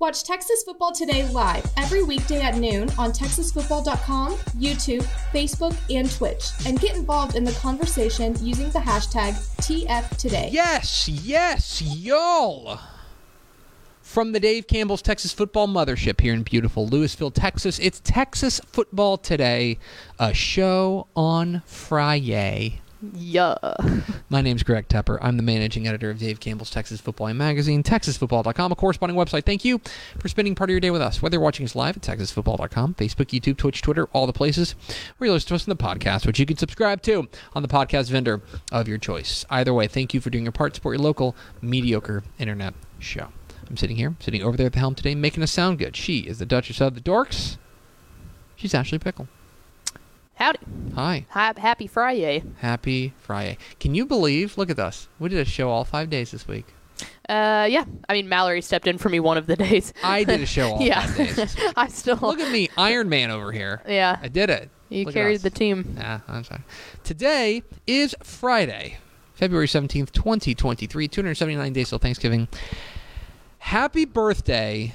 Watch Texas Football Today live every weekday at noon on TexasFootball.com, YouTube, Facebook, and Twitch, and get involved in the conversation using the hashtag TFToday. Yes, yes, y'all. From the Dave Campbell's Texas Football Mothership here in beautiful Lewisville, Texas, it's Texas Football Today, a show on Friday. Yeah. My name's Greg Tepper. I'm the managing editor of Dave Campbell's Texas Football Magazine, TexasFootball.com, a corresponding website. Thank you for spending part of your day with us. Whether you're watching us live at TexasFootball.com, Facebook, YouTube, Twitch, Twitter, all the places, or you listen to us on the podcast, which you can subscribe to on the podcast vendor of your choice. Either way, thank you for doing your part. Support your local mediocre internet show. I'm sitting here, sitting over there at the helm today, making us sound good. She is the Duchess of the Dorks. She's Ashley Pickle. Howdy. Hi. Hi, happy Friday. Happy Friday. Can you believe? Look at us. We did a show all five days this week. Uh, yeah. I mean, Mallory stepped in for me one of the days. I did a show all yeah. five days. I still. Look at me, Iron Man over here. Yeah. I did it. You Look carried the team. Nah, I'm sorry. Today is Friday, February 17th, 2023. 279 days till Thanksgiving. Happy birthday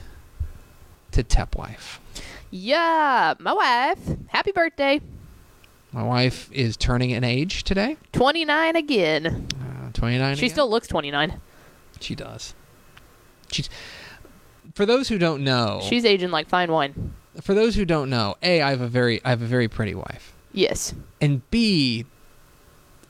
to Tepwife. Yeah, my wife. Happy birthday. My wife is turning an age today. 29 again. Uh, 29. She again? still looks 29. She does. She's. For those who don't know, She's aging like fine wine. for those who don't know, a I have a very I have a very pretty wife, Yes. and b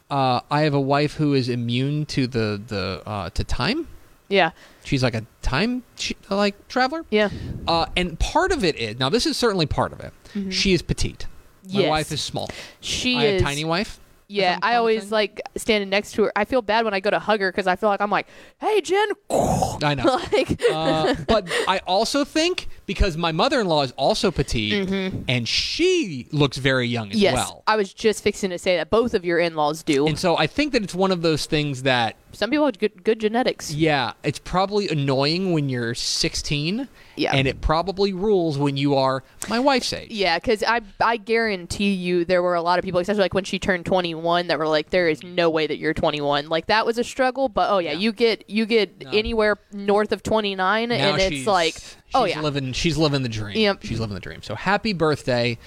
uh, I have a wife who is immune to the the uh, to time. Yeah. She's like a time like traveler. Yeah. Uh, and part of it is now this is certainly part of it. She is petite. My. Yes. wife is small. She I is. have a tiny wife. Yeah, I always thing. like standing next to her. I feel bad when I go to hug her because I feel like I'm like, "Hey, Jen." I know. like, uh, but I also think because my mother-in-law is also petite and she looks very young as Mm-hmm. yes, well. I was just fixing to say that both of your in-laws do. And so I think that it's one of those things that Some people have good, good genetics. Yeah, it's probably annoying when you're 16. Yeah. And it probably rules when you are my wife's age. Yeah, because I I guarantee you there were a lot of people, especially like when she turned 21, that were like, "There is no way that you're 21." Like that was a struggle. But oh yeah, you get you get anywhere north of 29, Now and it's like, she's oh yeah, living she's living the dream. Yep. She's living the dream. So happy birthday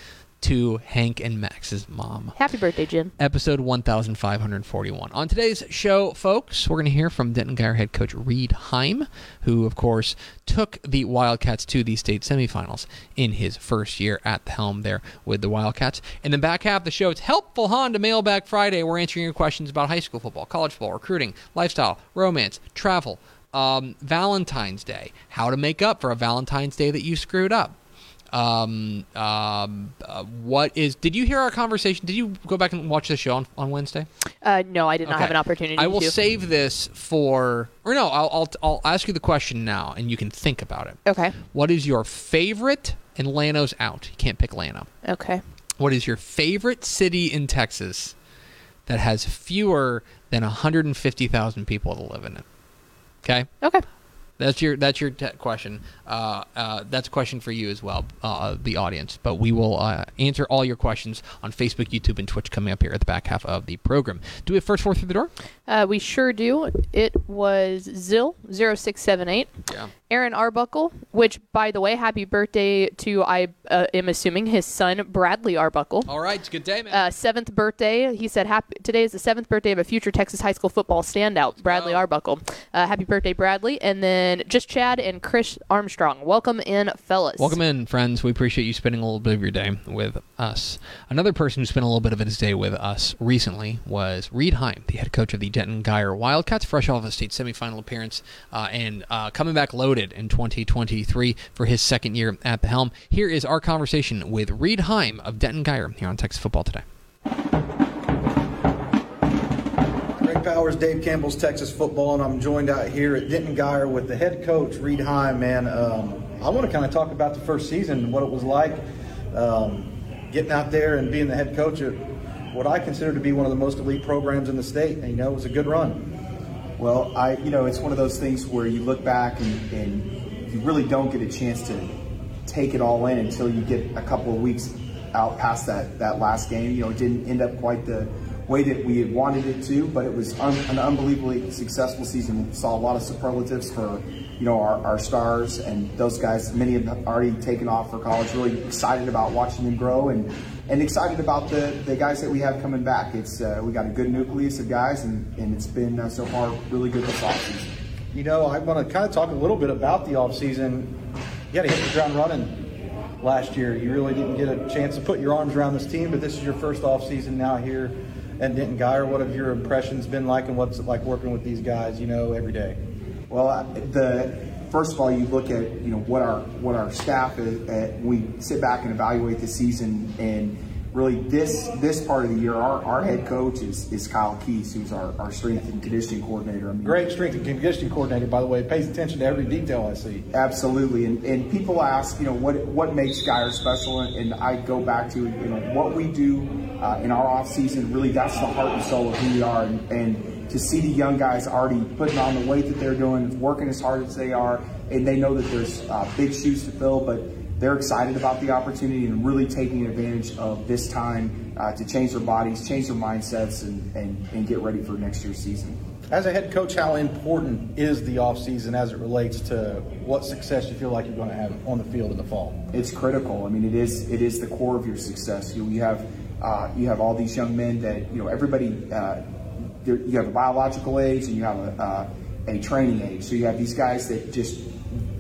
to Hank and Max's mom. happy birthday, Jim. Episode 1541. On today's show, folks, we're going to hear from Denton Guyer head coach Reed Heim, who, of course, took the Wildcats to the state semifinals in his first year at the helm there with the Wildcats. In the back half of the show, it's Helpful Honda Mailbag Friday. We're answering your questions about high school football, college football, recruiting, lifestyle, romance, travel, um, Valentine's Day, how to make up for a Valentine's Day that you screwed up um, um, uh, what is? Did you hear our conversation? Did you go back and watch the show on, on Wednesday? Uh, no, I did not Okay. have an opportunity. I will to. save this for, or no, I'll, I'll I'll ask you the question now, and you can think about it. Okay. What is your favorite? And Llano's out. You can't pick Lano. Okay. What is your favorite city in Texas that has fewer than 150,000 people that live in it? Okay. Okay. That's your that's your te- question. Uh, uh, that's a question for you as well, uh, the audience. But we will uh, answer all your questions on Facebook, YouTube, and Twitch coming up here at the back half of the program. Do we have first four through the door? Uh, we sure do. It was Zill 0678. Yeah. Aaron Arbuckle, which, by the way, happy birthday to, I uh, am assuming, his son, Bradley Arbuckle. All right, it's a good day, man. Uh, seventh birthday. He said, happy, today is the seventh birthday of a future Texas high school football standout, Bradley go. Arbuckle. Uh, happy birthday, Bradley. And then then just Chad and Chris Armstrong. Welcome in, fellas. Welcome in, friends. We appreciate you spending a little bit of your day with us. Another person who spent a little bit of his day with us recently was Reed Heim, the head coach of the Denton Guyer Wildcats, fresh off of a state semifinal appearance uh, and uh, coming back loaded in 2023 for his second year at the helm. Here is our conversation with Reed Heim of Denton Guyer here on Texas Football Today. Greg Powers, Dave Campbell's Texas Football, and I'm joined out here at Denton Guyer with the head coach, Reed Heim. Man, um, I want to kind of talk about the first season, and what it was like um, getting out there and being the head coach at what I consider to be one of the most elite programs in the state. And, you know, it was a good run. Well, I, you know, it's one of those things where you look back and, and you really don't get a chance to take it all in until you get a couple of weeks out past that, that last game. You know, it didn't end up quite the way that we had wanted it to, but it was un, an unbelievably successful season. We saw a lot of superlatives for, you know, our, our stars and those guys. Many have already taken off for college. Really excited about watching them grow and and excited about the, the guys that we have coming back. It's uh, we got a good nucleus of guys, and, and it's been uh, so far really good this offseason. You know, I want to kind of talk a little bit about the offseason. You got to hit the ground running last year. You really didn't get a chance to put your arms around this team, but this is your first offseason now here at Denton Guyer. What have your impressions been like, and what's it like working with these guys, you know, every day? Well, the first of all, you look at you know what our what our staff is. At, we sit back and evaluate the season, and really this this part of the year, our, our head coach is, is Kyle Keys, who's our, our strength and conditioning coordinator. I mean, Great strength and conditioning coordinator, by the way, pays attention to every detail I see. Absolutely, and, and people ask, you know, what what makes Guyer special, and, and I go back to you know what we do uh, in our off season. Really, that's the heart and soul of who we are, and, and to see the young guys already putting on the weight that they're doing, working as hard as they are, and they know that there's uh, big shoes to fill, but they're excited about the opportunity and really taking advantage of this time uh, to change their bodies, change their mindsets, and, and, and get ready for next year's season. As a head coach, how important is the offseason as it relates to what success you feel like you're going to have on the field in the fall? It's critical. I mean, it is it is the core of your success. You, you have uh, you have all these young men that you know everybody. Uh, you have a biological age and you have a, uh, a training age. So you have these guys that just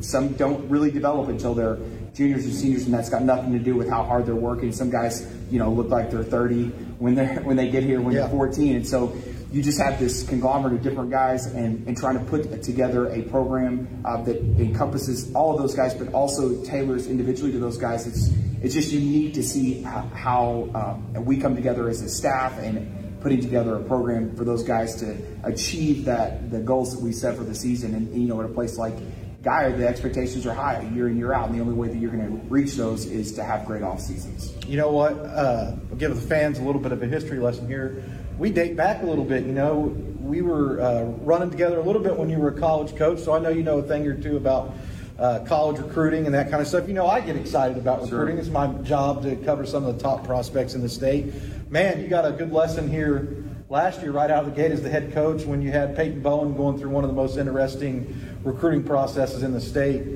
some don't really develop until they're juniors or seniors, and that's got nothing to do with how hard they're working. Some guys, you know, look like they're 30 when they when they get here when yeah. they're 14, and so you just have this conglomerate of different guys and, and trying to put together a program uh, that encompasses all of those guys, but also tailors individually to those guys. It's it's just unique to see how, um, we come together as a staff and putting together a program for those guys to achieve that the goals that we set for the season. And, you know, at a place like Guyer, the expectations are high year in year out, and the only way that you're going to reach those is to have great off seasons. You know what? Uh, I'll give the fans a little bit of a history lesson here. We date back a little bit. You know, we were uh, running together a little bit when you were a college coach, so I know you know a thing or two about. Uh, college recruiting and that kind of stuff. You know, I get excited about recruiting. Sure. It's my job to cover some of the top prospects in the state man, you got a good lesson here last year right out of the gate as the head coach when you had Peyton Bowen going through one of the most interesting recruiting processes in the state.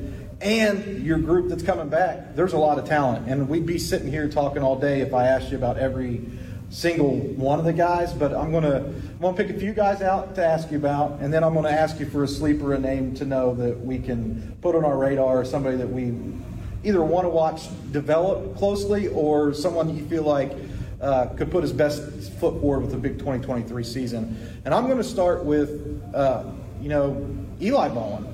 And your group that's coming back, there's a lot of talent. And we'd be sitting here talking all day if I asked you about every single one of the guys, but I'm gonna I'm gonna pick a few guys out to ask you about, and then I'm gonna ask you for a sleeper, a name to know that we can put on our radar, somebody that we either want to watch develop closely or someone you feel like uh, could put his best foot forward with the big 2023 season. And I'm to start with, uh, you know, Eli Bowen.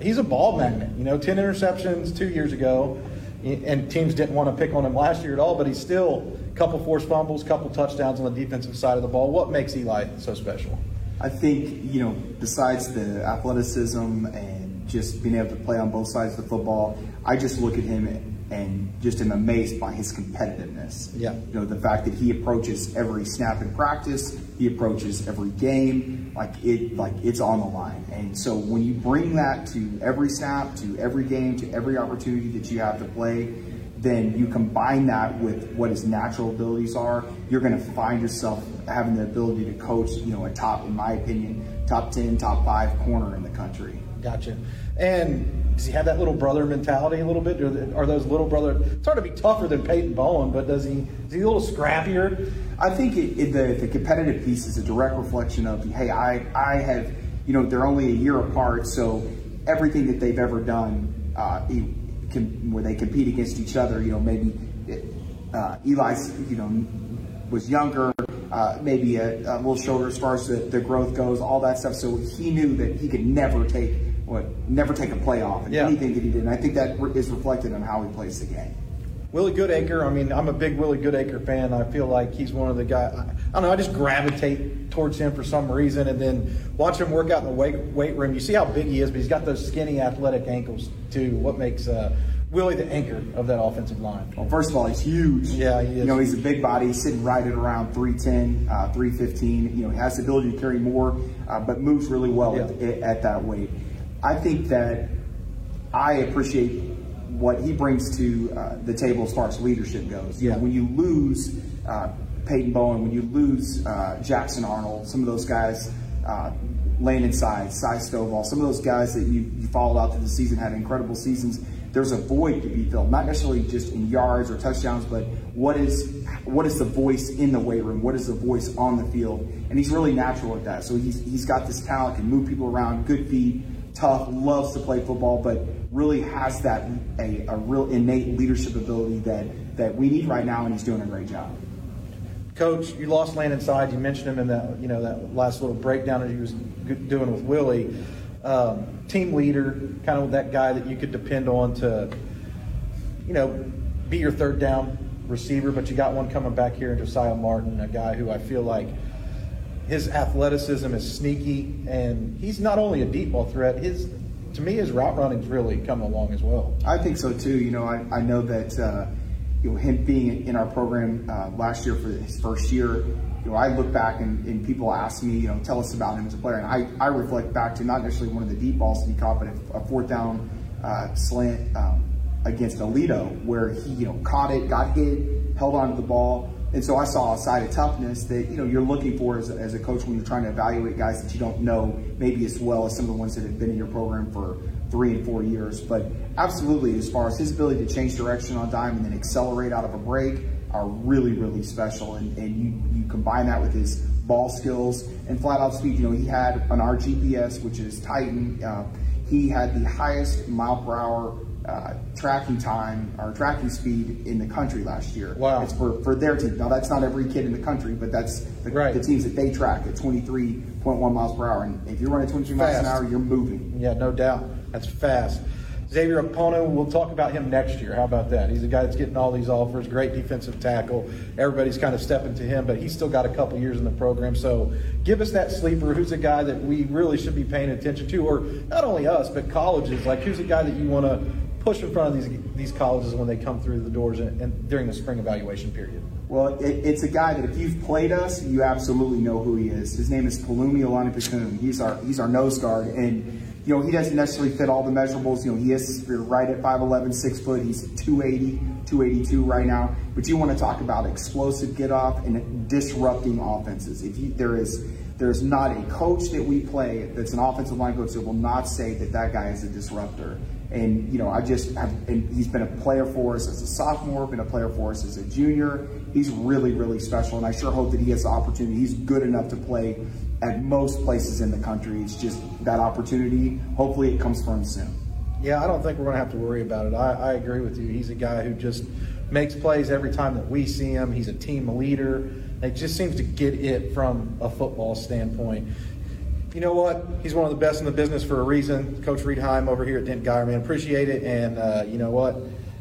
He's a ball magnet. You know, 10 interceptions two years ago, and teams didn't want to pick on him last year at all, but he's still couple forced fumbles, couple touchdowns on the defensive side of the ball. What makes Eli so special? I think, you know, besides the athleticism and just being able to play on both sides of the football, I just look at him and just am amazed by his competitiveness. Yeah. You know, the fact that he approaches every snap in practice, he approaches every game like it like it's on the line. And so when you bring that to every snap, to every game, to every opportunity that you have to play, then you combine that with what his natural abilities are, you're going to find yourself having the ability to coach, you know, a top, in my opinion, top 10, top five corner in the country. Gotcha. And does he have that little brother mentality a little bit? Are those little brother? It's hard to be tougher than Peyton Bowen, but does he? Is he a little scrappier? I think it, it, the the competitive piece is a direct reflection of hey, I I have you know they're only a year apart, so everything that they've ever done, uh, where they compete against each other. You know, maybe uh, Eli's, you know, was younger, uh, maybe a, a, little shorter as far as the, the, growth goes, all that stuff. So he knew that he could never take what, never take a play off in yeah. anything that he did. And I think that is reflected in how he plays the game. Willie Goodacre, I mean, I'm a big Willie Goodacre fan. I feel like he's one of the guys. I, don't know. I just gravitate towards him for some reason, and then watch him work out in the weight weight room. You see how big he is, but he's got those skinny, athletic ankles too. What makes uh, Willie the anchor of that offensive line? Well, first of all, he's huge. Yeah, he is. You know, he's a big body. He's sitting right at around 310, uh, 315. You know, he has the ability to carry more, uh, but moves really well yeah. at, at that weight. I think that I appreciate what he brings to uh, the table as far as leadership goes. You yeah. know, when you lose uh, Peyton Bowen, when you lose uh, Jackson Arnold, some of those guys, uh, Landon Sy, Cy Stovall, some of those guys that you, you followed out through the season had incredible seasons. There's a void to be filled, not necessarily just in yards or touchdowns, but what is what is the voice in the weight room? What is the voice on the field? And he's really natural at that. So he's he's got this talent, can move people around, good feet, tough, loves to play football, but really has that a, a real innate leadership ability that that we need right now, and he's doing a great job. Coach, you lost Landon Sy. You mentioned him in that you know that last little breakdown that he was doing with Willie. Um, team leader, kind of that guy that you could depend on to, you know, be your third down receiver. But you got one coming back here in Josiah Martin, a guy who I feel like his athleticism is sneaky, and he's not only a deep ball threat. His to me, his route running's really coming along as well. I think so too. You know, I, I know that uh, you know him being in our program uh, last year for his first year. You know, I look back and, and, people ask me, you know, tell us about him as a player, and I, I reflect back to not necessarily one of the deep balls that he caught, but a, a fourth down uh, slant um, against Aledo where he you know caught it, got hit, held onto the ball and so I saw a side of toughness that you know you're looking for as a, as a coach when you're trying to evaluate guys that you don't know maybe as well as some of the ones that have been in your program for three and four years. But absolutely, as far as his ability to change direction on dime and then accelerate out of a break are really really special. And, and you you combine that with his ball skills and flat out speed. You know he had an RGPS which is Titan. Uh, he had the highest mile per hour uh, tracking time or tracking speed in the country last year. Wow. It's for, for their team. Now, that's not every kid in the country, but that's the, right. the teams that they track at 23.1 miles per hour. And if you're running 23 miles an hour, you're moving. Yeah, no doubt. That's fast. Xavier Okpono, we'll talk about him next year. How about that? He's a guy that's getting all these offers, great defensive tackle. Everybody's kind of stepping to him, but he's still got a couple years in the program. So give us that sleeper. Who's a guy that we really should be paying attention to, or not only us, but colleges? Like, who's a guy that you want to push in front of these these colleges when they come through the doors and, and during the spring evaluation period? Well, it, it's a guy that if you've played us, you absolutely know who he is. His name is Palumi Olanipakum. He's our he's our nose guard, and you know he doesn't necessarily fit all the measurables. You know he is right at 5'11", 6 foot. He's 280, 282 right now. But you want to talk about explosive get off and disrupting offenses. If you, there is there's not a coach that we play that's an offensive line coach that will not say that that guy is a disruptor. And, you know, I just have, and he's been a player for us as a sophomore, been a player for us as a junior. He's really, really special. And I sure hope that he has the opportunity. He's good enough to play at most places in the country. It's just that opportunity. Hopefully it comes for him soon. Yeah, I don't think we're going to have to worry about it. I, I agree with you. He's a guy who just makes plays every time that we see him. He's a team leader. It just seems to get it from a football standpoint you know what? He's one of the best in the business for a reason. Coach Reed Heim over here at Dent Guyer, man. Appreciate it. And uh, you know what?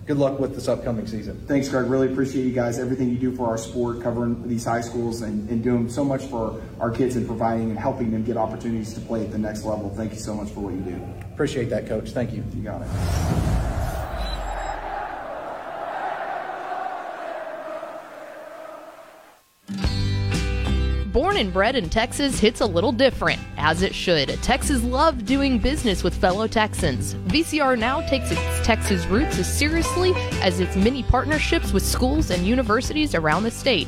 Good luck with this upcoming season. Thanks, Greg. Really appreciate you guys, everything you do for our sport, covering these high schools and, and doing so much for our kids and providing and helping them get opportunities to play at the next level. Thank you so much for what you do. Appreciate that, Coach. Thank you. You got it. And bred in Texas hits a little different, as it should. Texas love doing business with fellow Texans. VCR now takes its Texas roots as seriously as its many partnerships with schools and universities around the state.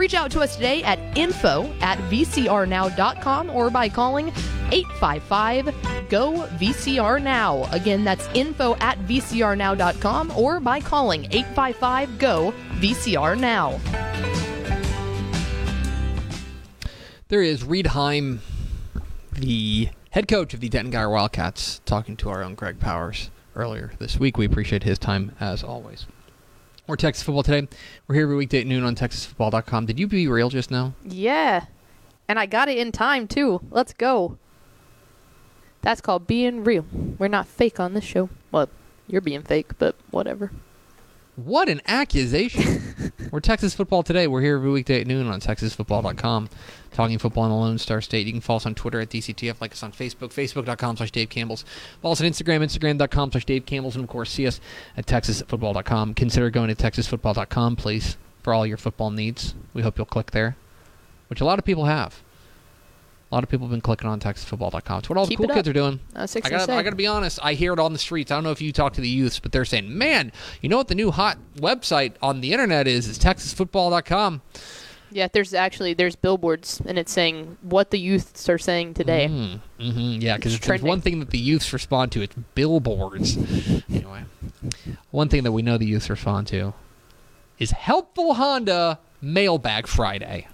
Reach out to us today at info at vcrnow.com or by calling 855 GO VCR Now. Again, that's info at vcrnow.com or by calling 855 GO VCR Now. There is Reed Heim, the head coach of the Denton Guyer Wildcats, talking to our own Greg Powers earlier this week. We appreciate his time as always. We're Texas Football Today. We're here every weekday at noon on TexasFootball.com. Did you be real just now? Yeah. And I got it in time, too. Let's go. That's called being real. We're not fake on this show. Well, you're being fake, but whatever. What an accusation. We're Texas Football Today. We're here every weekday at noon on TexasFootball.com. Talking football in the Lone Star State. You can follow us on Twitter at DCTF, like us on Facebook, Facebook.com slash Dave Campbell's. Follow us on Instagram, Instagram.com slash Dave Campbell's, and of course, see us at TexasFootball.com. Consider going to TexasFootball.com, please, for all your football needs. We hope you'll click there, which a lot of people have. A lot of people have been clicking on TexasFootball.com. It's what all Keep the cool kids are doing. Uh, I gotta, I gotta be honest. I hear it on the streets. I don't know if you talk to the youths, but they're saying, "Man, you know what the new hot website on the internet is? Is TexasFootball.com." Yeah, there's actually there's billboards and it's saying what the youths are saying today. Mm-hmm. Yeah, because there's one thing that the youths respond to, it's billboards. anyway, one thing that we know the youths respond to is helpful Honda Mailbag Friday.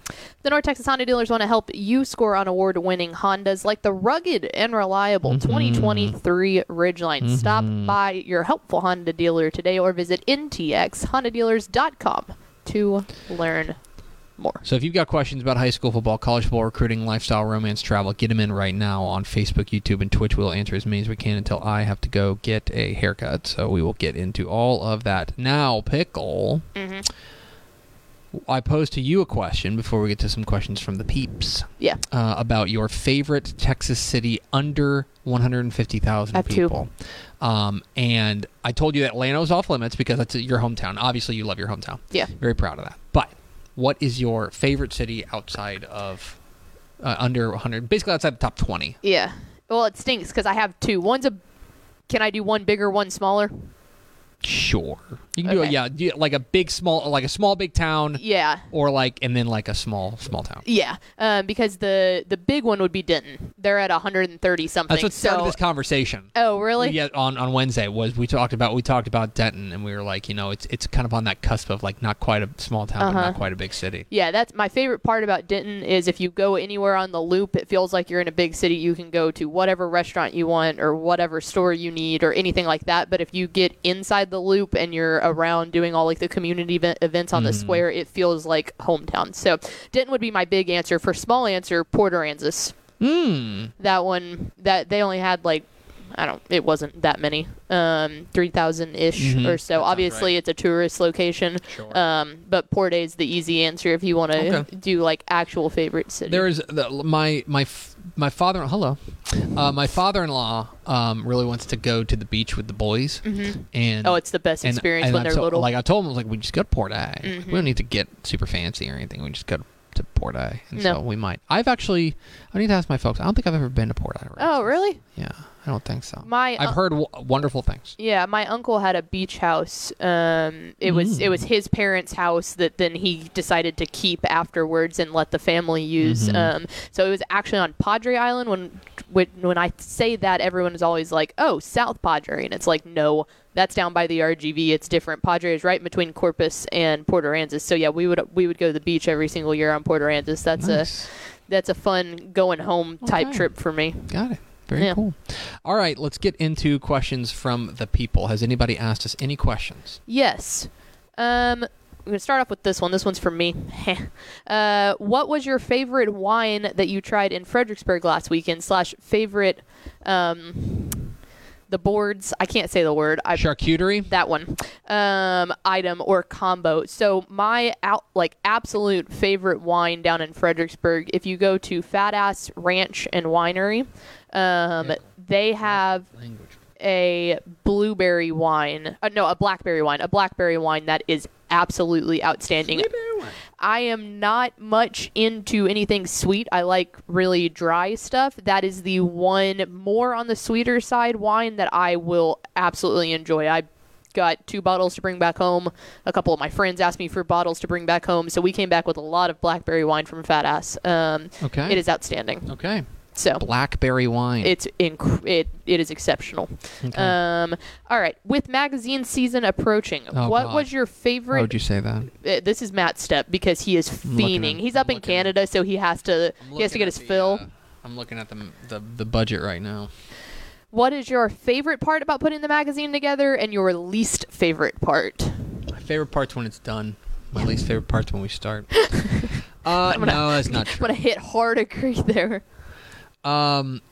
The North Texas Honda dealers want to help you score on award winning Hondas like the rugged and reliable Mm-hmm. 2023 Ridgeline. Stop by your helpful Honda dealer today or visit ntxhondadealers.com to learn more. So if you've got questions about high school football, college football, recruiting, lifestyle, romance, travel, get them in right now on Facebook, YouTube, and Twitch. We'll answer as many as we can until I have to go get a haircut. So we will get into all of that now. Pickle. I posed to you a question before we get to some questions from the peeps Yeah. uh, about your favorite Texas city under 150,000 I two. people. Um, and I told you that Atlanta off limits because that's your hometown. Obviously, you love your hometown. Yeah. Very proud of that. But what is your favorite city outside of uh, under 100? Basically, outside the top 20. Yeah. Well, it stinks because I have two. One's a. Can I do one bigger, one smaller? Sure. You can do it, yeah, like a big, small, like a small, big town, Yeah. or like, and then like a small, small town. Yeah, um, because the the big one would be Denton. They're at 130 something. That's what started so, this conversation. Oh, really? Yeah, on, on Wednesday was we talked about we talked about Denton and we were like, you know, it's it's kind of on that cusp of like not quite a small town, but Uh-huh. not quite a big city. Yeah, that's my favorite part about Denton is if you go anywhere on the loop, it feels like you're in a big city. You can go to whatever restaurant you want or whatever store you need or anything like that. But if you get inside the loop and you're around doing all like the community event, events on the square, it feels like hometown. So Denton would be my big answer. For small answer, Port Aransas. Hmm. That one that they only had like I don't. It wasn't that many, um, three thousand ish Mhm. or so. That Obviously, right. it's a tourist location. Sure. Um, but Port A is the easy answer if you want to Okay. do like actual favorite city. There is the, my my f- my father. Hello, uh, my father-in-law um, really wants to go to the beach with the boys, and oh, it's the best and- experience and when I they're told- little. Like I told him, I was like, we just go to Port A. Mhm. We don't need to get super fancy or anything. We just go to Port A, and No. so we might. I've actually. I need to ask my folks. I don't think I've ever been to Port A. oh, really? Yeah, I don't think so. My I've uh, heard w- wonderful things. Yeah, my uncle had a beach house. Um, it was it was Mm. his parents' house that then he decided to keep afterwards and let the family use. Mhm. Um, so it was actually on Padre Island. When when when I say that, everyone is always like, "Oh, South Padre," and it's like, no, that's down by the RGV. It's different. Padre is right between Corpus and Port Aransas. So yeah, we would we would go to the beach every single year on Port Aransas. That's Nice. a that's a fun going home type Okay. trip for me. Got it. Very Yeah. cool. All right, let's get into questions from the people. Has anybody asked us any questions? Yes. Um, I'm gonna start off with this one. This one's for me. uh, what was your favorite wine that you tried in Fredericksburg last weekend? Slash favorite, um, the boards. I can't say the word. I Charcuterie? that one um, item or combo. So my out like absolute favorite wine down in Fredericksburg. If you go to Fat Ass Ranch and Winery, um, they have a blueberry wine. Uh, no, a blackberry wine. A blackberry wine that is absolutely outstanding. I am not much into anything sweet. I like really dry stuff. That is the one more on the sweeter side wine that I will absolutely enjoy. I got two bottles to bring back home. A couple of my friends asked me for bottles to bring back home, so we came back with a lot of blackberry wine from Fat Ass. Um, Okay. It is outstanding. Okay. So Blackberry wine. it's inc- it it is exceptional. Okay. Um, all right, with magazine season approaching, Oh, what God. was your Why favorite? would you say that? uh, this is Matt's step because he is I'm fiending. at- He's up I'm in looking at- Canada, so he has to he has to get his fill. uh, I'm looking at the, the the budget right now. What is your favorite part about putting the magazine together, and your least favorite part? My favorite part's when it's done. My least favorite part's when we start. Uh, gonna- no, that's not I'm true. gonna hit hard agree there. Um,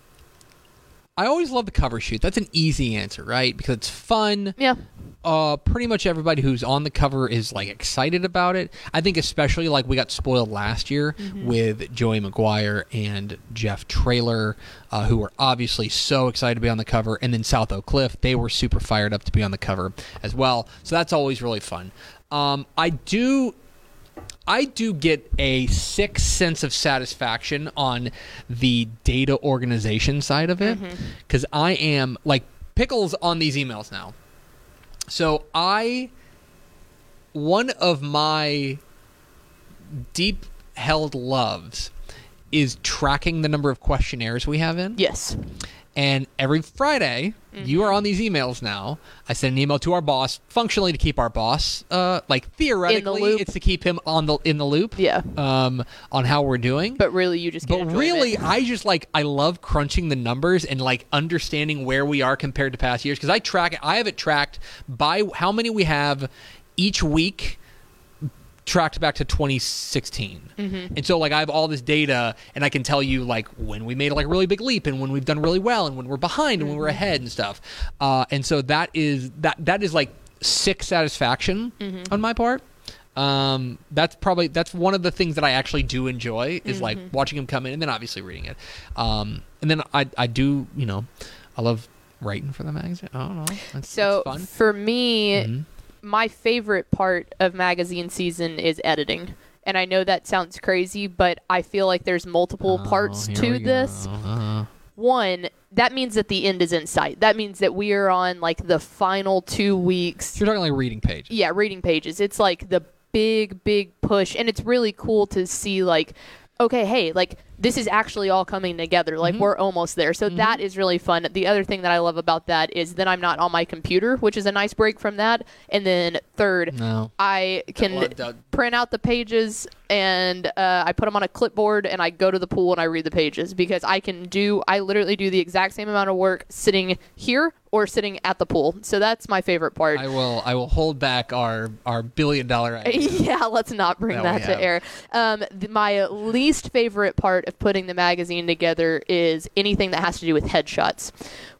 I always love the cover shoot. That's an easy answer, right? Because it's fun. Yeah, Uh, pretty much everybody who's on the cover is like excited about it. I think especially like we got spoiled last year with Joey McGuire and Jeff Traylor, uh, who were obviously so excited to be on the cover, and then South Oak Cliff, they were super fired up to be on the cover as well. So that's always really fun. Um, I do I do get a sick sense of satisfaction on the data organization side of it mm-hmm. because I am like pickles on these emails now. So I, one of my deep held loves is tracking the number of questionnaires we have in. yes, And every Friday, you are on these emails now. I send an email to our boss, functionally to keep our boss, uh, like theoretically, loop. it's to keep him on the in the loop. Yeah. Um, on how we're doing. but really, you just But really, I just like I love crunching the numbers and like understanding where we are compared to past years because I track it. I have it tracked by how many we have each week tracked back to 2016 Mm-hmm. and so like i have all this data and i can tell you like when we made like a really big leap and when we've done really well and when we're behind and when we're Mm-hmm. ahead and stuff uh, and so that is that that is like sick satisfaction Mm-hmm. on my part um, that's probably that's one of the things that i actually do enjoy is like Mm-hmm. watching him come in and then obviously reading it um, and then i i do you know i love writing for the magazine i don't know it's, So it's for me, Mhm. My favorite part of magazine season is editing. And I know that sounds crazy, but I feel like there's multiple parts Oh, we to this. Uh-huh. One, that means that the end is in sight. That means that we are on like the final two weeks. So you're talking like reading pages Yeah, reading pages. It's like the big, big push. And it's really cool to see, like, okay, hey, like, this is actually all coming together. Like, we're almost there. So that is really fun. The other thing that I love about that is then I'm not on my computer, which is a nice break from that. And then third, no I can print out the pages and uh, I put them on a clipboard and I go to the pool and I read the pages because I can do I literally do the exact same amount of work sitting here or sitting at the pool. So that's my favorite part. I will. I will hold back our our billion dollar. idea. yeah, let's not bring That that, to have. air. Um, th- my least favorite part of putting the magazine together is anything that has to do with headshots.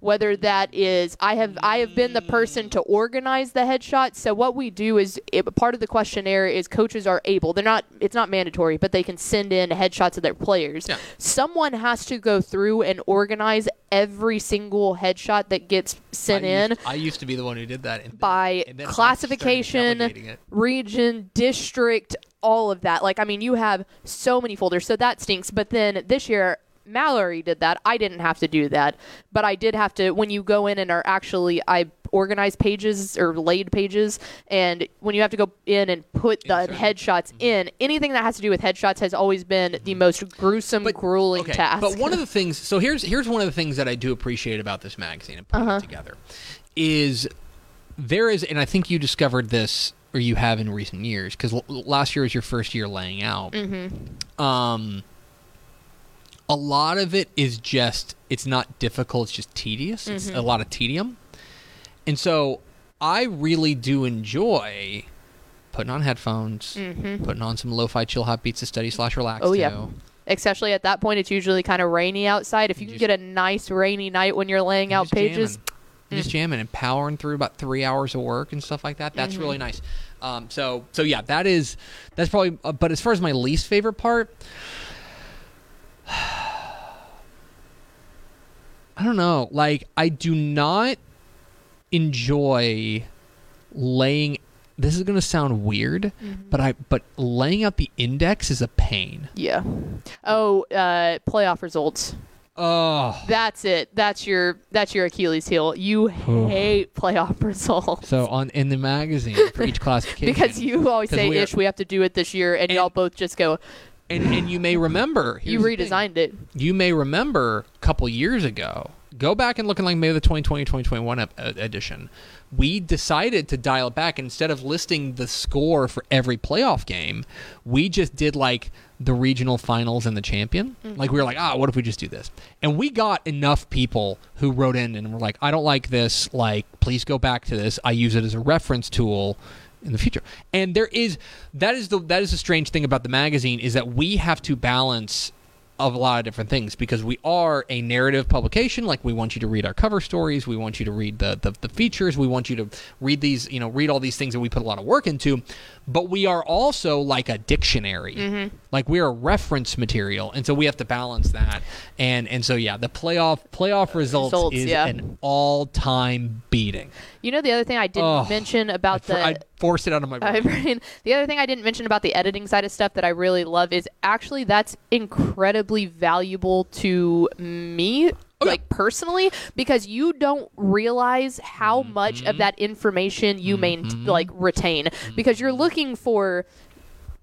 Whether that is, I have I have been the person to organize the headshots. So what we do is it, part of the questionnaire is coaches are able. They're not. It's not mandatory, but they can send in headshots of their players. Yeah. Someone has to go through and organize every single headshot that gets sent I in Used, I used to be the one who did that. And by and classification, region, district, all of that. Like, I mean, you have so many folders, so that stinks. But then this year, Mallory did that. I didn't have to do that, but I did have to. When you go in and are actually, I organize pages or laid pages, and when you have to go in and put the Insert. headshots in, anything that has to do with headshots has always been the most gruesome, grueling okay, task. But one of the things, so here's here's one of the things that I do appreciate about this magazine and putting Uh-huh. it together, is there is, and I think you discovered this or you have in recent years because l- last year was your first year laying out. Mm-hmm. Um, a lot of it is just it's not difficult; it's just tedious. It's Mm-hmm. a lot of tedium, and so I really do enjoy putting on headphones, putting on some lo-fi chill hot beats to study slash relax. Mm-hmm. Oh, yeah. Especially at that point, it's usually kind of rainy outside. If you can Just- get a nice rainy night when you're laying out pages, jamming. just jamming and powering through about three hours of work and stuff like that. That's really nice. Um, so so yeah, that is that's probably. Uh, but as far as my least favorite part, I don't know. Like I do not enjoy laying this is going to sound weird, but I but laying out the index is a pain. Yeah. Oh, uh, playoff results. Oh. That's it. That's your that's your Achilles heel. You hate playoff results. So on in the magazine for each classification because you always say, "Ish, we have to do it this year," and, And- y'all both just go. And and you may remember You here's the thing. redesigned it. you may remember a couple years ago go back and look in like maybe the 2020 2021 ep- uh, edition. We decided to dial it back. Instead of listing the score for every playoff game we just did like the regional finals and the champion. Like we were like ah what if we just do this? And we got enough people who wrote in and were like i don't like this. Like please go back to this. I use it as a reference tool in the future. And there is that is the that is the strange thing about the magazine is that we have to balance of a lot of different things because we are a narrative publication. Like we want you to read our cover stories. We want you to read the, the the features. We want you to read these you know read all these things that we put a lot of work into but we are also like a dictionary mm-hmm. like we're a reference material and so we have to balance that and and so yeah the playoff playoff results, Results, is yeah. an all-time beating You know the other thing I didn't Oh, mention I, about for- the I forced it out of my brain. I mean, the other thing I didn't mention about the editing side of stuff that I really love is actually that's incredibly valuable to me. Like personally, because you don't realize how much Mm-hmm. of that information you main like retain, because you're looking for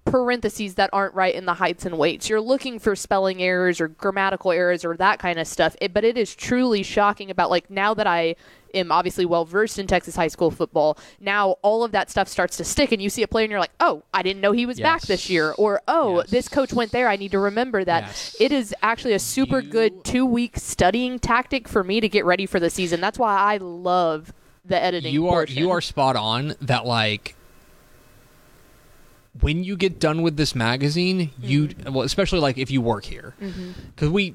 parentheses that aren't right in the heights and weights. You're looking for spelling errors or grammatical errors or that kind of stuff. It, but it is truly shocking about like now that I am obviously well versed in Texas high school football, now all of that stuff starts to stick and you see a player and you're like, "Oh, I didn't know he was back this year." Or, "Oh, Yes. this coach went there. I need to remember that." Yes. It is actually a super You- good 2-week studying tactic for me to get ready for the season. That's why I love the editing you are portion. you are spot on that like when you get done with this magazine you Mm-hmm. well especially like if you work here because we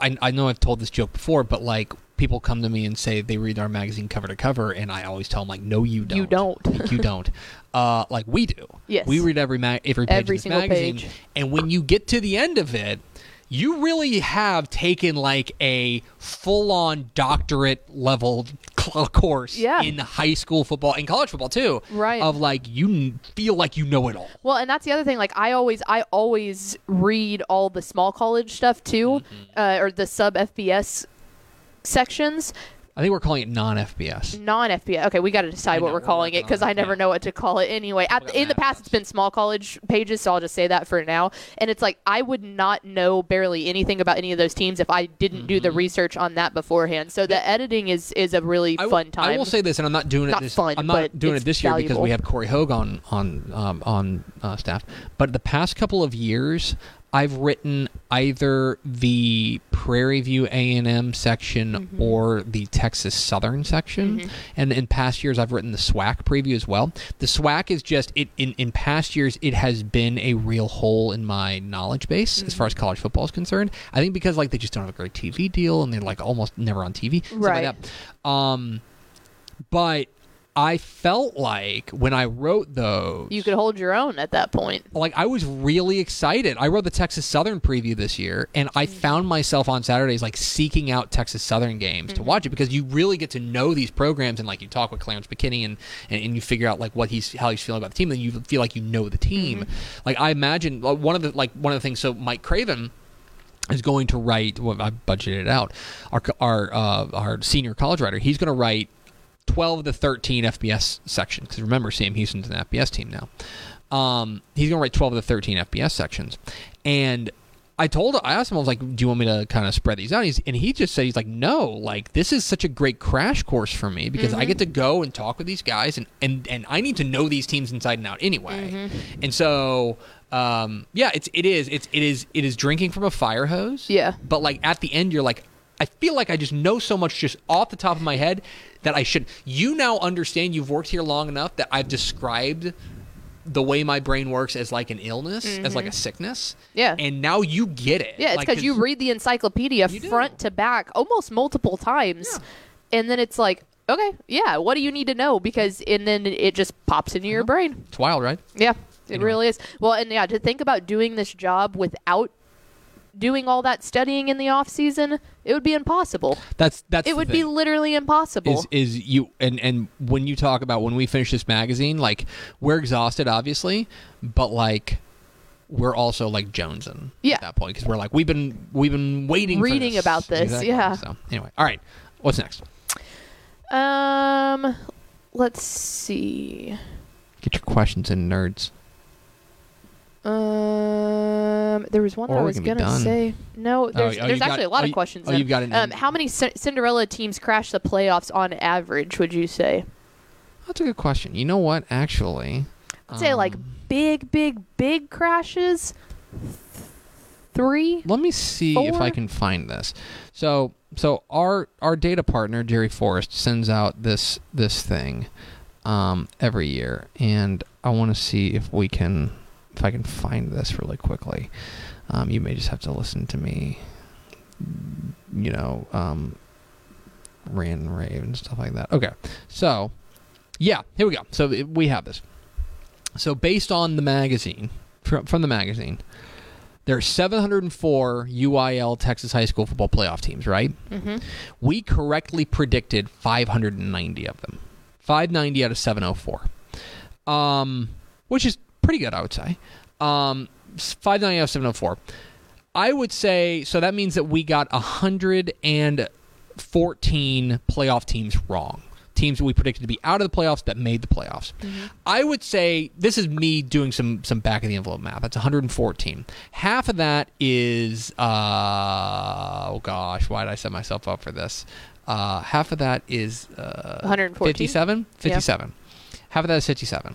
I, I know i've told this joke before but like people come to me and say they read our magazine cover to cover and i always tell them like no you don't You don't. Like, you don't uh like we do Yes. we read every mag every page Every of this single magazine page. and when you get to the end of it you really have taken like a full-on doctorate level cl- course Yeah. in high school football and college football too Right. of like you n- feel like you know it all Well, and that's the other thing. Like I always, I always read all the small college stuff too, Mm-hmm. uh, or the sub FBS sections, i think we're calling it non-fbs non FBS. Okay, we got to decide what we're we're calling it because I never know what to call it anyway. At, in the past, it's been small college pages, so I'll just say that for now. And it's like I would not know barely anything about any of those teams if I didn't do the research on that beforehand. So the editing is is a really Mm-hmm. I fun time. I will say this, and I'm not doing it Not this. fun, I'm not doing it this year because we have Corey Hogue on on um, on uh, staff. But the past couple of years, I've written either the Prairie View A and M section Mm-hmm. or the Texas Southern section. And in past years, I've written the SWAC preview as well. The SWAC is just it in in past years, it has been a real hole in my knowledge base as Mm-hmm. far as college football is concerned. I think because like they just don't have a great TV deal and they're like almost never on TV. like Right. that. Um, but I felt like when I wrote those, you could hold your own at that point. like I was really excited. I wrote the Texas Southern preview this year, and I Mm-hmm. found myself on Saturdays like seeking out Texas Southern games Mm-hmm. to watch it because you really get to know these programs and like you talk with Clarence McKinney and, and and you figure out like what he's how he's feeling about the team, and you feel like you know the team. Mm-hmm. Like I imagine like, one of the like one of the things. So Mike Craven is going to write. Well, I budgeted it out. Our our uh, our senior college writer. He's going to write 12 of the 13 FBS sections. Because remember, Sam Houston's an FBS team now. Um, he's going to write 12 of the 13 FBS sections. And I told I asked him, I was like, do you want me to kind of spread these out? He's, and he just said, he's like, no, like, this is such a great crash course for me because I get to go and talk with these guys and, and, and I need to know these teams inside and out anyway. And so, um, yeah, it's, it is, it's, it is, it is drinking from a fire hose. Yeah. But like at the end, you're like, I feel like I just know so much just off the top of my head that I should. You now understand. You've worked here long enough that I've described the way my brain works as like an illness, as like a sickness. Mm-hmm. Yeah. And now you get it. Yeah, it's Like, because you read the encyclopedia do. front to back almost multiple times, and then it's like, okay, yeah, what do you need to know? Because and then it just pops into Uh-huh. your brain. It's wild, right? Yeah, it Anyway. really is. Well, and yeah, to think about doing this job without doing all that studying in the off season, it would be impossible. That's that's It would be literally impossible. is is you and and when you talk about when we finish this magazine, like we're exhausted, obviously, but like we're also like jonesing Yeah. at that point because we're like we've been we've been waiting Reading this. about this, Exactly. yeah. So anyway, all right, what's next? um, let's see. Get your questions in, nerds. Um, there was one that I was can be gonna say. No, there's, oh, there's you've got actually a lot Oh, of questions. oh, in. you've got it Um, how many Cin- Cinderella teams crash the playoffs on average? Would you say? That's a good question. You know what? Actually, I'd say like um, big, big, big crashes. Three. Let me see if I can find this. So, so our our data partner Jerry Forrest sends out this this thing um, every year, and I want to see if we can if I can find this really quickly. Um, you may just have to listen to me, you know, um, rant and rave and stuff like that. Okay, so yeah, here we go. So we have this. So based on the magazine from from the magazine. There are 704 UIL Texas high school football playoff teams, right? Mm-hmm. We correctly predicted 590 of them. 590 out of 704. Um, which is pretty good, I would say. Um, 590 out of 704. I would say, so that means that we got 114 playoff teams wrong. Teams that we predicted to be out of the playoffs that made the playoffs. I would say this is me doing some some back of the envelope math. That's 114. Half of that is uh oh gosh, why did I set myself up for this? Uh, half of that is uh, 114? 57. 57. Half of that is 57.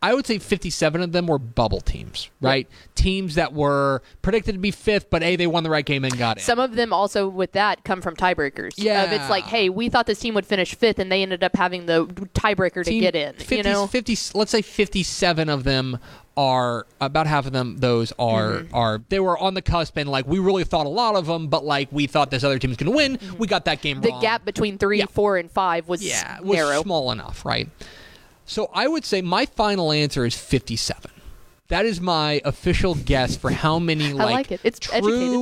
I would say 57 of them were bubble teams, right? Teams that were predicted to be fifth, but hey, they won the right game and got in. Some of them also with that come from tiebreakers. Yeah. Of it's like, hey, we thought this team would finish fifth, and they ended up having the tiebreaker to get in. 50, you know, 50 let's say 57 of them are about half of them those are Mm-hmm. are they were on the cusp and like we really thought a lot of them but like we thought this other team was going to win we got that game Mm-hmm. the wrong gap between three, Yeah. four, and five was yeah it was narrow. small enough right so i would say my final answer is 57 that is my official guess for how many like, like it. It's true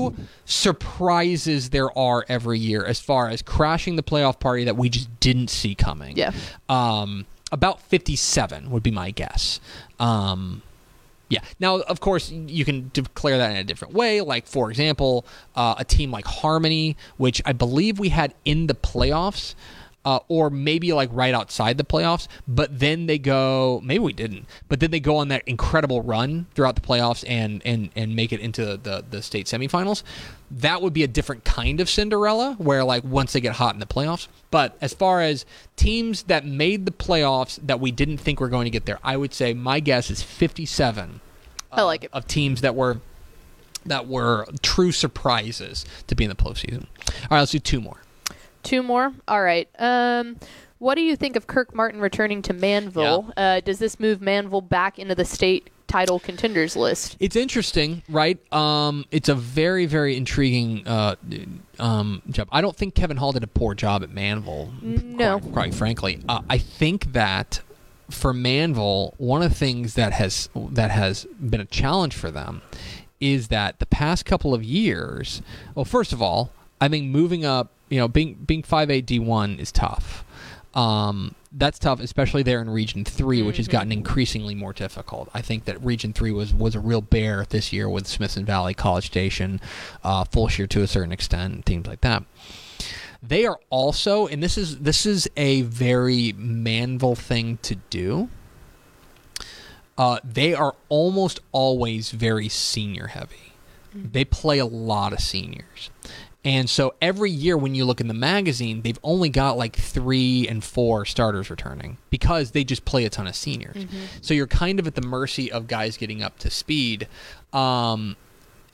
educated. surprises there are every year as far as crashing the playoff party that we just didn't see coming Yeah. um, about 57 would be my guess. Um, yeah. Now, of course, you can declare that in a different way. Like, for example, uh, a team like Harmony, which I believe we had in the playoffs. Uh, or maybe like right outside the playoffs, but then they go. Maybe we didn't, but then they go on that incredible run throughout the playoffs and and and make it into the the state semifinals. That would be a different kind of Cinderella, where like once they get hot in the playoffs. But as far as teams that made the playoffs that we didn't think were going to get there, I would say my guess is fifty-seven I like it. of teams that were that were true surprises to be in the postseason. All right, let's do two more. Two more. All right. Um, what do you think of Kirk Martin returning to Manvel? Uh, does this move Manvel back into the state title contenders list? It's interesting, right? Um, it's a very, very intriguing uh, um, job. I don't think Kevin Hall did a poor job at Manvel. No. quite, quite frankly, uh, I think that for Manvel, one of the things that has that has been a challenge for them is that the past couple of years. Well, first of all, I think moving up, you know, being being five A D one is tough. Um, that's tough, especially there in Region 3 which has gotten increasingly more difficult. I think that Region Three was was a real bear this year with Smithson Valley, College Station, uh, Fulshear to a certain extent, teams like that. They are also, and this is this is a very Manvel thing to do. Uh, they are almost always very senior heavy. They play a lot of seniors. And so every year when you look in the magazine, they've only got like three and four starters returning because they just play a ton of seniors. So you're kind of at the mercy of guys getting up to speed. Um,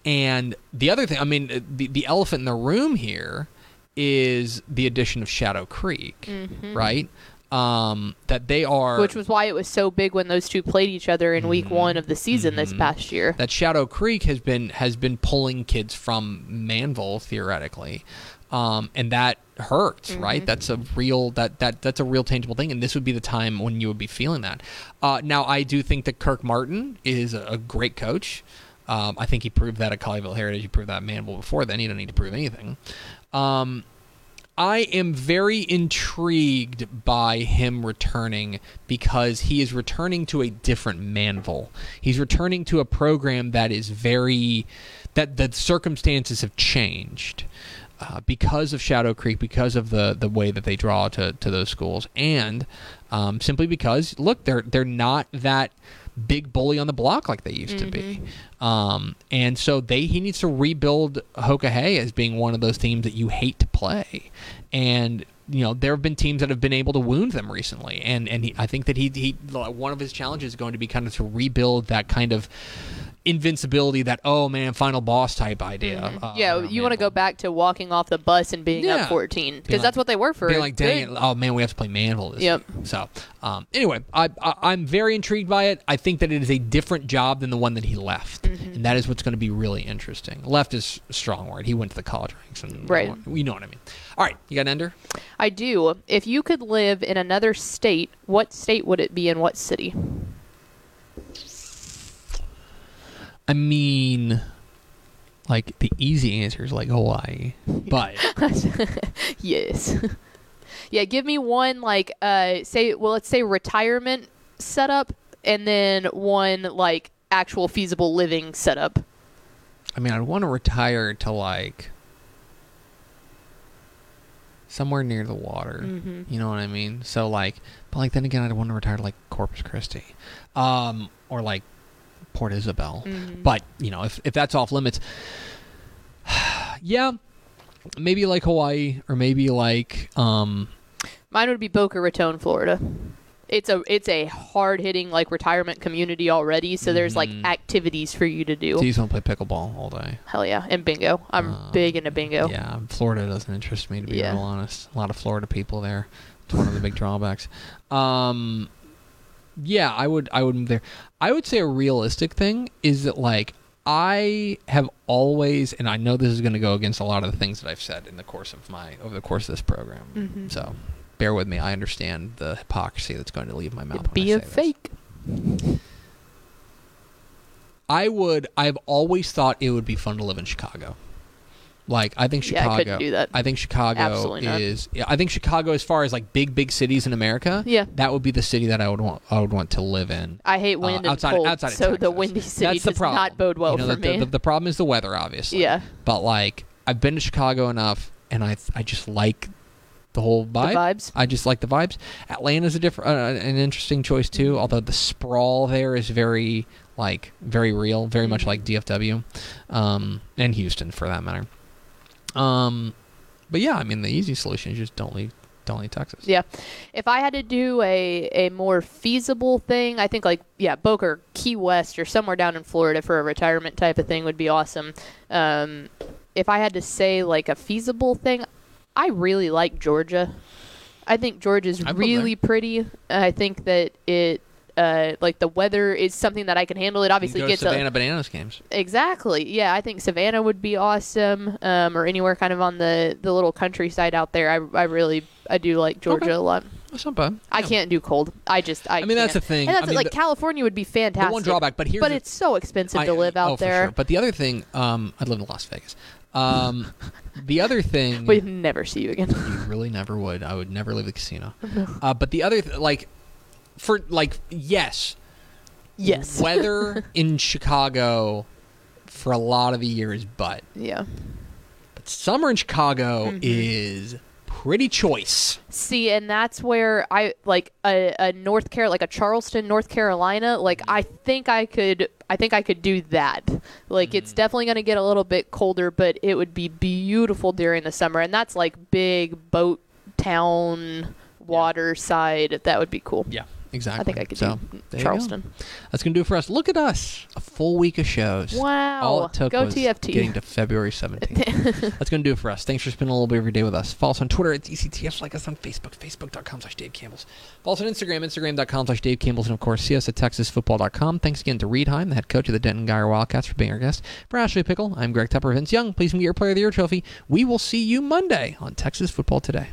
and the other thing, I mean, uh, the, the elephant in the room here is the addition of Shadow Creek, right? Um, that they are. Which was why it was so big when those two played each other in week one of the season this past year. that Shadow Creek has been has been pulling kids from Manvel theoretically, um, and that hurts, right? That's a real that that that's a real tangible thing, and this would be the time when you would be feeling that. Uh, now, I do think that Kirk Martin is a, a great coach. Um, I think he proved that at Colleyville Heritage. He proved that at Manvel before then. He don't need to prove anything. Um, I am very intrigued by him returning because he is returning to a different Manvel. He's returning to a program that is very that the circumstances have changed. Uh, because of Shadow Creek, because of the the way that they draw to, to those schools, and um, simply because look, they're they're not that big bully on the block like they used to be, um, and so they he needs to rebuild Hoka Hey as being one of those teams that you hate to play, and you know there have been teams that have been able to wound them recently, and and he, I think that he he one of his challenges is going to be kind of to rebuild that kind of invincibility that oh man final boss type idea uh, yeah, you want to go back to walking off the bus and being Yeah. up 14 because like- that's what they were for. being like dang it oh man we have to play Manvel this Yep. week. so um, anyway I, I I'm very intrigued by it I think that it is a different job than the one that he left Mm-hmm. and that is what's going to be really interesting left is a strong word he went to the college ranks and Right. you know what I mean all right you got an ender I do. If you could live in another state, what state would it be and what city? I mean like the easy answer is like Hawaii but yes. yeah, give me one like uh say well let's say retirement setup and then one like actual feasible living setup. I mean, I'd want to retire to like somewhere near the water. You know what I mean? So like, but like then again, I'd want to retire to like Corpus Christi, um, or like Port Isabel. But you know, if if that's off limits, yeah, maybe like Hawaii or maybe like um, Mine would be Boca Raton, Florida. It's a it's a hard hitting like retirement community already, so there's like activities for you to do. so you just want to play pickleball all day. Hell yeah, and bingo. I'm big into bingo. Yeah, Florida doesn't interest me to be Yeah. real honest. A lot of Florida people there. It's one of the big drawbacks. Um, yeah, I would I would move there. I would say a realistic thing is that like I have always, and I know this is going to go against a lot of the things that I've said in the course of my over the course of this program. Mm-hmm. So bear with me. I understand the hypocrisy that's going to leave my mouth. Be a this. fake. I would. I've always thought it would be fun to live in Chicago. Like I think Yeah, Chicago. I couldn't do that. I think Chicago Absolutely not. is. Yeah, I think Chicago, as far as like big, big cities in America, Yeah. that would be the city that I would want. I would want to live in. I hate uh, wind and cold, outside of so the Texas. windy city That's the does problem. not bode well You know, for the, me. The, the problem is the weather, obviously. Yeah. But like, I've been to Chicago enough, and I I just like the whole vibe. vibes? I just like the vibes. Atlanta's a different, uh, an interesting choice too. Although the sprawl there is very like very real, very much Mm-hmm. like DFW, um, and Houston for that matter. Um, but yeah, I mean the easy solution is just don't leave, don't leave Texas. Yeah. If I had to do a, a more feasible thing, I think like yeah, Boca or Key West or somewhere down in Florida for a retirement type of thing would be awesome. Um, if I had to say like a feasible thing, I really like Georgia. I think Georgia's really pretty. I think that it uh, like the weather is something that I can handle. It You obviously can go to gets Savannah a, Bananas games. Exactly. Yeah, I think Savannah would be awesome, um, or anywhere kind of on the, the little countryside out there. I, I really I do like Georgia Okay. a lot. That's not bad. I Yeah. can't do cold. I just I. I mean, that's can't. the thing. And that's I mean, like the- California would be fantastic. The one drawback, but here's but it's so expensive I- to live out oh, there. sure. But the other thing, um, I'd live in Las Vegas. Um, the other thing, We'd never see you again. you really never would. I would never leave the casino. Uh, but the other, th- like, for like, yes, yes. weather in Chicago for a lot of the year is but. yeah. But summer in Chicago Mm-hmm. is pretty choice. See, and that's where I like a, a North Carolina, like a Charleston, North Carolina. Like I think I could, I think I could do that. Like Mm-hmm. it's definitely going to get a little bit colder, but it would be beautiful during the summer, and that's like big boat town water side. That would be cool. Yeah, exactly. I think I could so, do you go. Charleston. That's gonna do it for us. Look at us, a full week of shows. Wow. All it took Go was TFT. getting to February 17th. That's going to do it for us. Thanks for spending a little bit of your day with us. Follow us on Twitter at DCTF. Like us on Facebook, facebook.com slash Dave Campbell's. Follow us on Instagram, instagram.com slash Dave Campbell's. And, of course, see us at texasfootball.com. Thanks again to Reed Heim, the head coach of the Denton Guyer Wildcats, for being our guest. For Ashley Pickle, I'm Greg Tepper. Vince Young, please get your Player of the Year trophy. We will see you Monday on Texas Football Today.